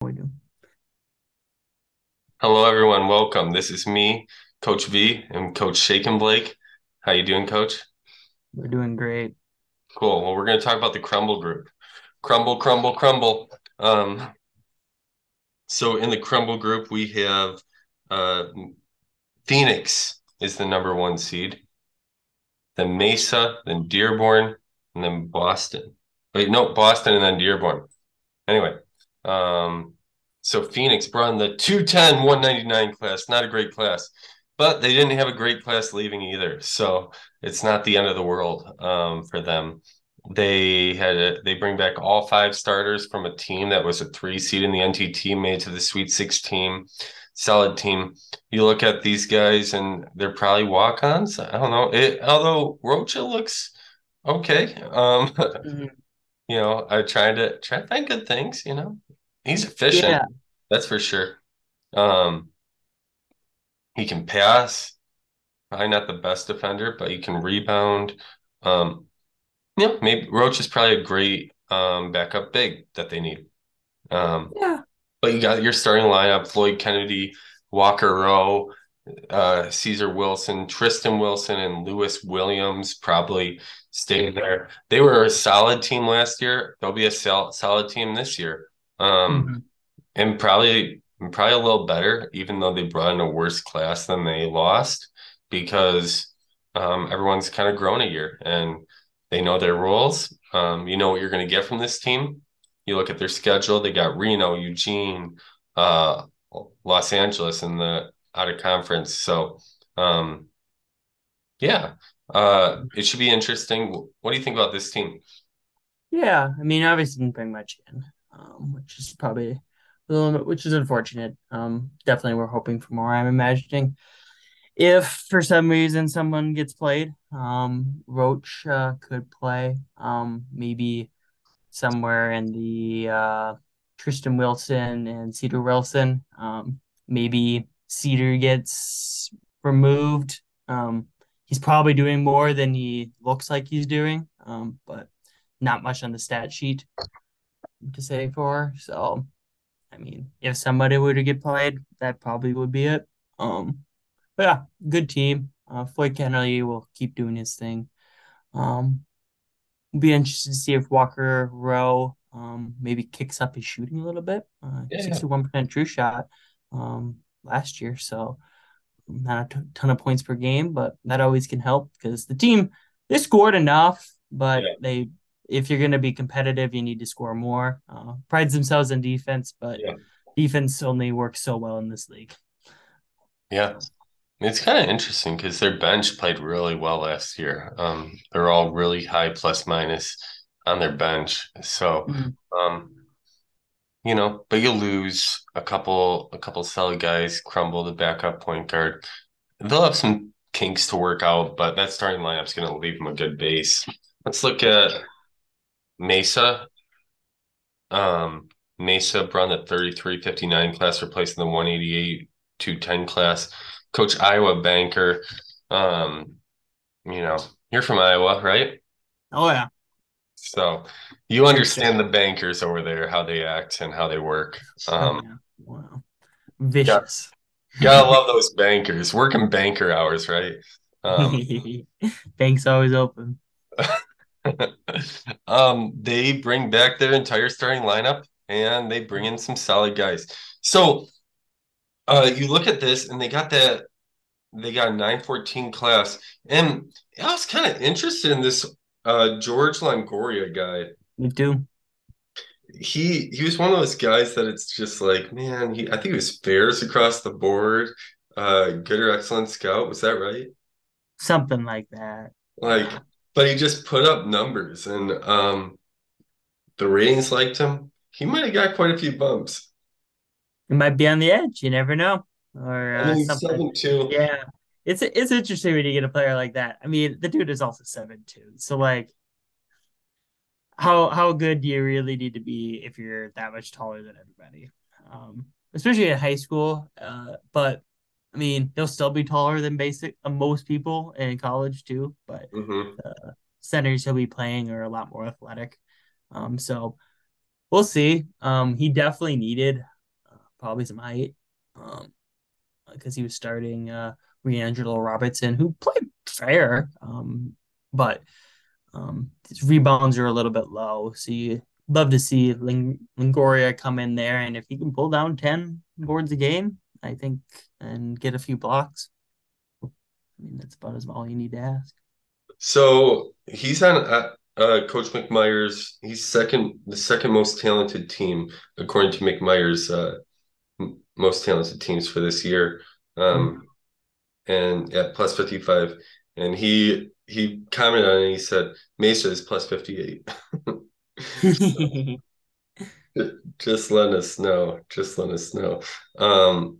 we do. Hello, everyone. Welcome. This is me, Coach V, and Coach Shaken Blake. How you doing, Coach? We're doing great. Cool. Well, we're going to talk about the Crumble Group. Crumble, crumble, crumble. Um, so in the Crumble Group, we have uh, Phoenix is the number one seed, then Mesa, then Dearborn, and then Boston. Wait, no, Boston and then Dearborn. Anyway, um, so Phoenix brought in the 210 199 class, not a great class, but they didn't have a great class leaving either. So it's not the end of the world um, for them. They had a, they bring back all five starters from a team that was a three seed in the NTT, made to the Sweet 16. Solid team. You look at these guys, and they're probably walk-ons. I don't know. It, although Rocha looks okay. Um, mm-hmm. You know, I tried to try to find good things. You know, He's efficient. Yeah. That's for sure. Um, he can pass. Probably not the best defender, but he can rebound. Um, yeah, maybe Roach is probably a great um backup big that they need. Um, yeah. But you got your starting lineup: Floyd Kennedy, Walker Rowe, uh, Caesar Wilson, Tristan Wilson, and Lewis Williams probably staying there. They were a solid team last year. They'll be a solid team this year. Um, mm-hmm. and probably probably a little better, even though they brought in a worse class than they lost, because um, everyone's kind of grown a year and they know their roles. Um, you know what you're going to get from this team. You look at their schedule; they got Reno, Eugene, uh, Los Angeles in the out of conference. So, um, yeah, uh, it should be interesting. What do you think about this team? Yeah, I mean, obviously didn't bring much in um, which is probably a little bit, which is unfortunate. Um, definitely, we're hoping for more. I'm imagining if for some reason someone gets played, um, Roach uh, could play. Um, maybe somewhere in the uh, Tristan Wilson and Cedar Wilson. Um, maybe Cedar gets removed. Um, he's probably doing more than he looks like he's doing, um, but not much on the stat sheet to say for. So, I mean, if somebody were to get played, that probably would be it. Um, but yeah, good team. Uh, Floyd Kennedy will keep doing his thing. Um, be interested to see if Walker Rowe um maybe kicks up his shooting a little bit. Uh, sixty-one percent true shot um last year, so not a t- ton of points per game, but that always can help because the team they scored enough, but yeah. they if you're going to be competitive, you need to score more. Uh, prides themselves in defense, but yeah. defense only works so well in this league. Yeah. It's kind of interesting because their bench played really well last year. Um, they're all really high plus minus on their bench. So, mm-hmm. um, you know, but you lose a couple, a couple solid guys, crumble the backup point guard. They'll have some kinks to work out, but that starting lineup's going to leave them a good base. Let's look at Mesa. Um, Mesa brought the 3359 class, replacing the 188 210 class. Coach Iowa Banker. Um, you know, you're from Iowa, right? Oh yeah. So you understand the bankers over there, how they act and how they work. Um, yeah. wow. Vicious. Got, gotta love those bankers. Working banker hours, right? Um, Bank's always open. um, they bring back their entire starting lineup and they bring in some solid guys. So uh, you look at this and they got that they got a 914 class. And I was kind of interested in this uh, George Longoria guy. Me too. He he was one of those guys that it's just like, man, he I think he was fairs across the board, uh, good or excellent scout. Was that right? Something like that. Like but he just put up numbers and um the ratings liked him. He might have got quite a few bumps. He might be on the edge. You never know. Or uh, I mean, something. Seven, yeah, it's it's interesting when you get a player like that. I mean, the dude is also seven two. So like, how how good do you really need to be if you're that much taller than everybody? Um, especially in high school. Uh, but I mean, he'll still be taller than basic uh, most people in college too. But mm-hmm. the centers he'll be playing are a lot more athletic. Um, so we'll see. Um, he definitely needed uh, probably some height, um, because he was starting uh Leandro Robertson, who played fair, um, but um, his rebounds are a little bit low. So you love to see Ling- Longoria come in there, and if he can pull down ten boards a game, I think, and get a few blocks, I mean that's about as all you need to ask. So he's on uh, uh, Coach McMyers. He's second, the second most talented team according to McMyers. Uh, most talented teams for this year, um, mm-hmm. and at plus fifty five. And he he commented on it. he said Mesa is plus fifty eight. just let us know. Just let us know. Um,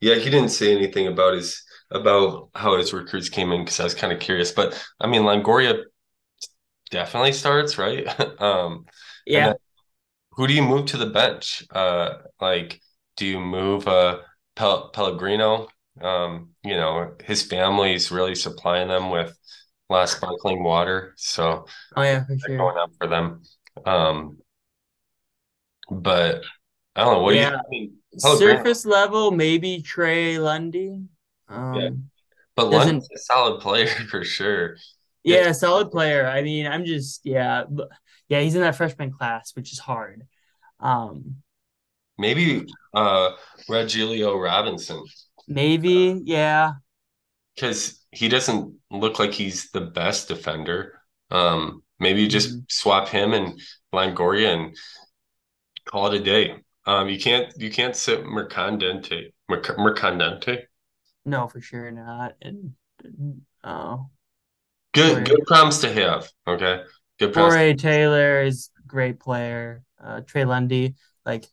yeah, he didn't say anything about his about how his recruits came in because I was kind of curious. But I mean, Longoria definitely starts, right? um, yeah. Who do you move to the bench? Uh, like, do you move uh, Pel- Pellegrino? Um, you know, his family's really supplying them with last sparkling water, so oh yeah, for sure. going up for them. Um, but I don't know. What yeah. do you? Surface level, maybe Trey Lundy. Um, yeah. But Lundy's a solid player for sure. Yeah, solid player. I mean, I'm just yeah, yeah. He's in that freshman class, which is hard. Um, maybe uh Regilio Robinson. Maybe, yeah. Because he doesn't look like he's the best defender. Um, maybe just mm-hmm. swap him and Longoria and call it a day. Um, you can't you can't sit Mercandante. Merc- Mercandante. No, for sure not. And uh, good good problems to have. Okay, good. Corey Taylor is great player. Uh, Trey Lundy, like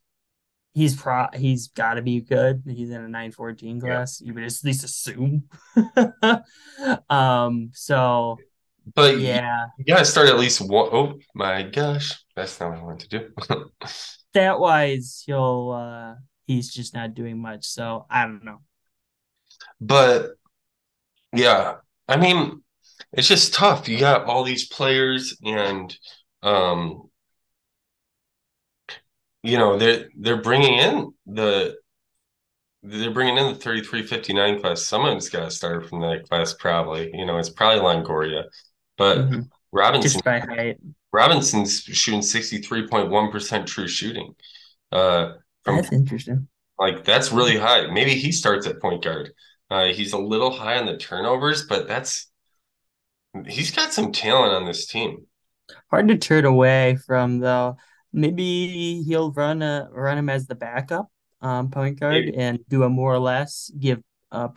he's pro he's got to be good. He's in a 914 class. Yeah. You would at least assume. um. So. But yeah, you gotta start at least one. Oh my gosh, that's not what I want to do. Stat wise, he'll uh he's just not doing much. So I don't know. But yeah, I mean, it's just tough. You got all these players, and um, you know they're they're bringing in the they're bringing in the 3359 class. Someone's got to start from that class, probably. You know, it's probably Longoria, but mm-hmm. Robinson. Just by height. Robinson's shooting 63.1% true shooting. Uh, from, that's interesting. Like, that's really high. Maybe he starts at point guard. Uh, he's a little high on the turnovers, but that's he's got some talent on this team. Hard to turn away from though. Maybe he'll run a run him as the backup um, point guard Maybe. and do a more or less give uh,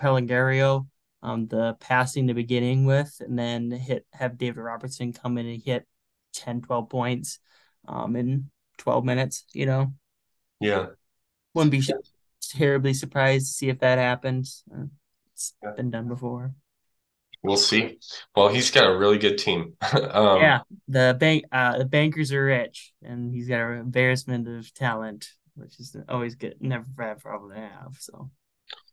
um, the passing to beginning with, and then hit have David Robertson come in and hit 10, 12 points um, in 12 minutes, you know? Yeah. Wouldn't be terribly surprised to see if that happens. It's been done before. We'll see. Well, he's got a really good team. um, yeah, the bank, uh, the bankers are rich, and he's got an embarrassment of talent, which is always good. Never bad problem to have. So.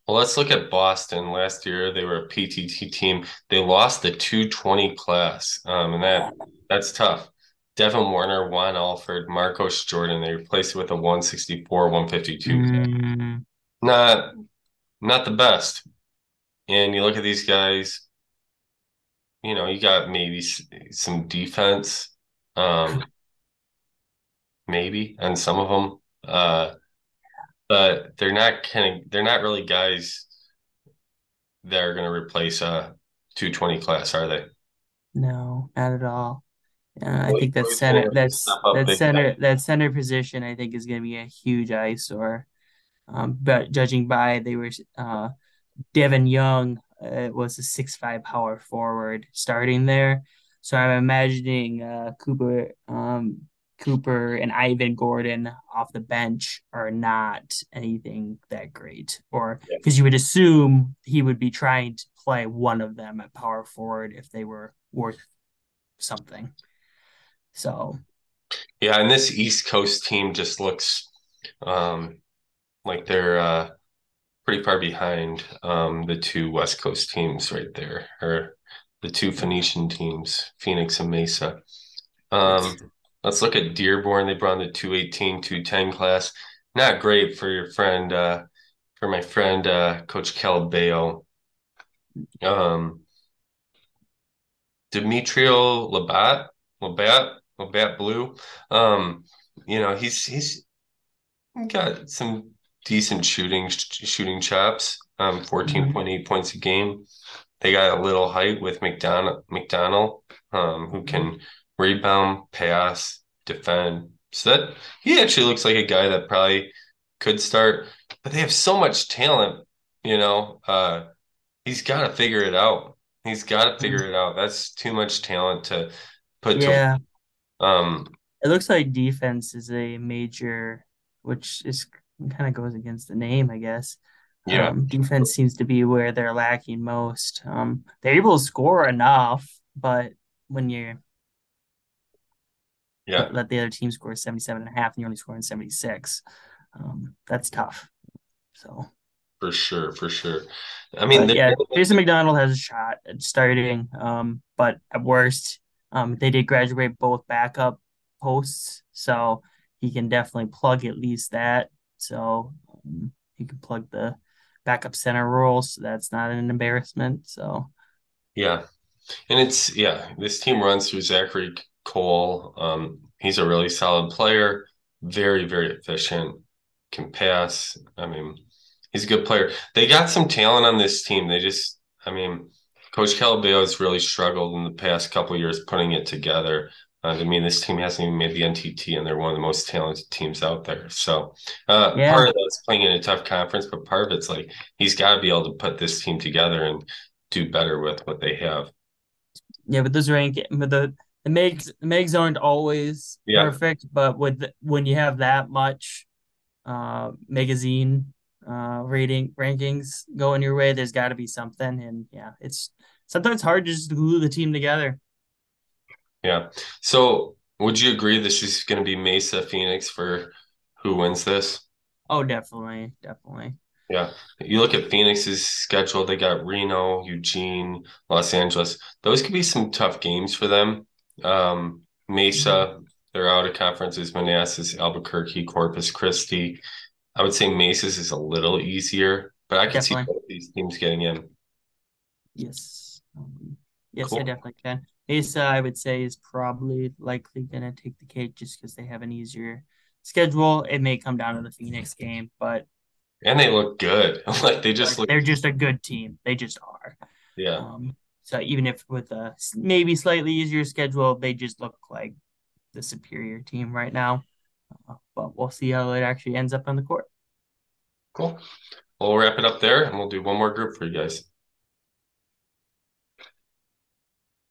Well, let's look at Boston. Last year, they were a PTT team. They lost the 220 class, um, and that that's tough. Devin Warner, Juan Alford, Marcos Jordan. They replaced it with a 164, 152. Mm. Not, not the best. And you look at these guys. You know, you got maybe some defense, um, maybe, and some of them. Uh, but they're not kind of they're not really guys that are going to replace a 220 class, are they? No, not at all. Uh, I think that center that's that center that center position I think is going to be a huge eyesore. Um, but judging by they were uh, Devin Young uh, was a six five power forward starting there, so I'm imagining uh, Cooper um, Cooper and Ivan Gordon off the bench are not anything that great, or because yeah. you would assume he would be trying to play one of them at power forward if they were worth something. So, yeah, and this East Coast team just looks um, like they're uh, pretty far behind um, the two West Coast teams right there, or the two Phoenician teams, Phoenix and Mesa. Um, let's look at Dearborn. They brought in the 218, 210 class. Not great for your friend, uh, for my friend, uh, Coach Calabeo. Um, Demetrio Labat, Labat, Labat Blue. Um, you know, he's he's got some decent shooting shooting chops. Um, 14.8 mm-hmm. points a game. They got a little height with McDonald McDonald, um, who can rebound, pass, defend. So that he actually looks like a guy that probably could start, but they have so much talent, you know. Uh, he's got to figure it out. He's got to figure mm-hmm. it out. That's too much talent to put yeah. to um it looks like defense is a major which is kind of goes against the name, I guess. Yeah. Um, defense seems to be where they're lacking most. Um, they're able to score enough, but when you're yeah. Let the other team score 77 and a half and you're only scoring 76 um, that's tough. So. For sure for sure. I mean yeah jason mcdonald has a shot at starting um, but at worst um, they did graduate both backup posts so he can definitely plug at least that. So um, he can plug the backup center role, so that's not an embarrassment. So, yeah, and it's yeah, this team runs through Zachary Cole. Um, he's a really solid player, very very efficient, can pass. I mean, he's a good player. They got some talent on this team. They just, I mean, Coach Calabeo has really struggled in the past couple years putting it together. Uh, I mean, this team hasn't even made the NTT, and they're one of the most talented teams out there. So, uh, yeah. part of that's playing in a tough conference, but part of it's like he's got to be able to put this team together and do better with what they have. Yeah, but those rank, but the the megs the megs aren't always yeah. perfect, but with when you have that much uh magazine uh rating rankings going your way, there's got to be something, and yeah, it's sometimes hard to just to glue the team together. Yeah. So would you agree this is going to be Mesa Phoenix for who wins this? Oh, definitely. Definitely. Yeah. You look at Phoenix's schedule, they got Reno, Eugene, Los Angeles. Those could be some tough games for them. Um, Mesa, they're out of conferences, Manassas, Albuquerque, Corpus Christi. I would say Mesa's is a little easier, but I can definitely. see both these teams getting in. Yes. Um, yes, cool. I definitely can. Mesa, I would say, is probably likely going to take the cake just because they have an easier schedule. It may come down to the Phoenix game, but and they look good. like they just look. They're just a good team. They just are. Yeah. Um, so even if with a maybe slightly easier schedule, they just look like the superior team right now. Uh, but we'll see how it actually ends up on the court. Cool. Well, we'll wrap it up there, and we'll do one more group for you guys.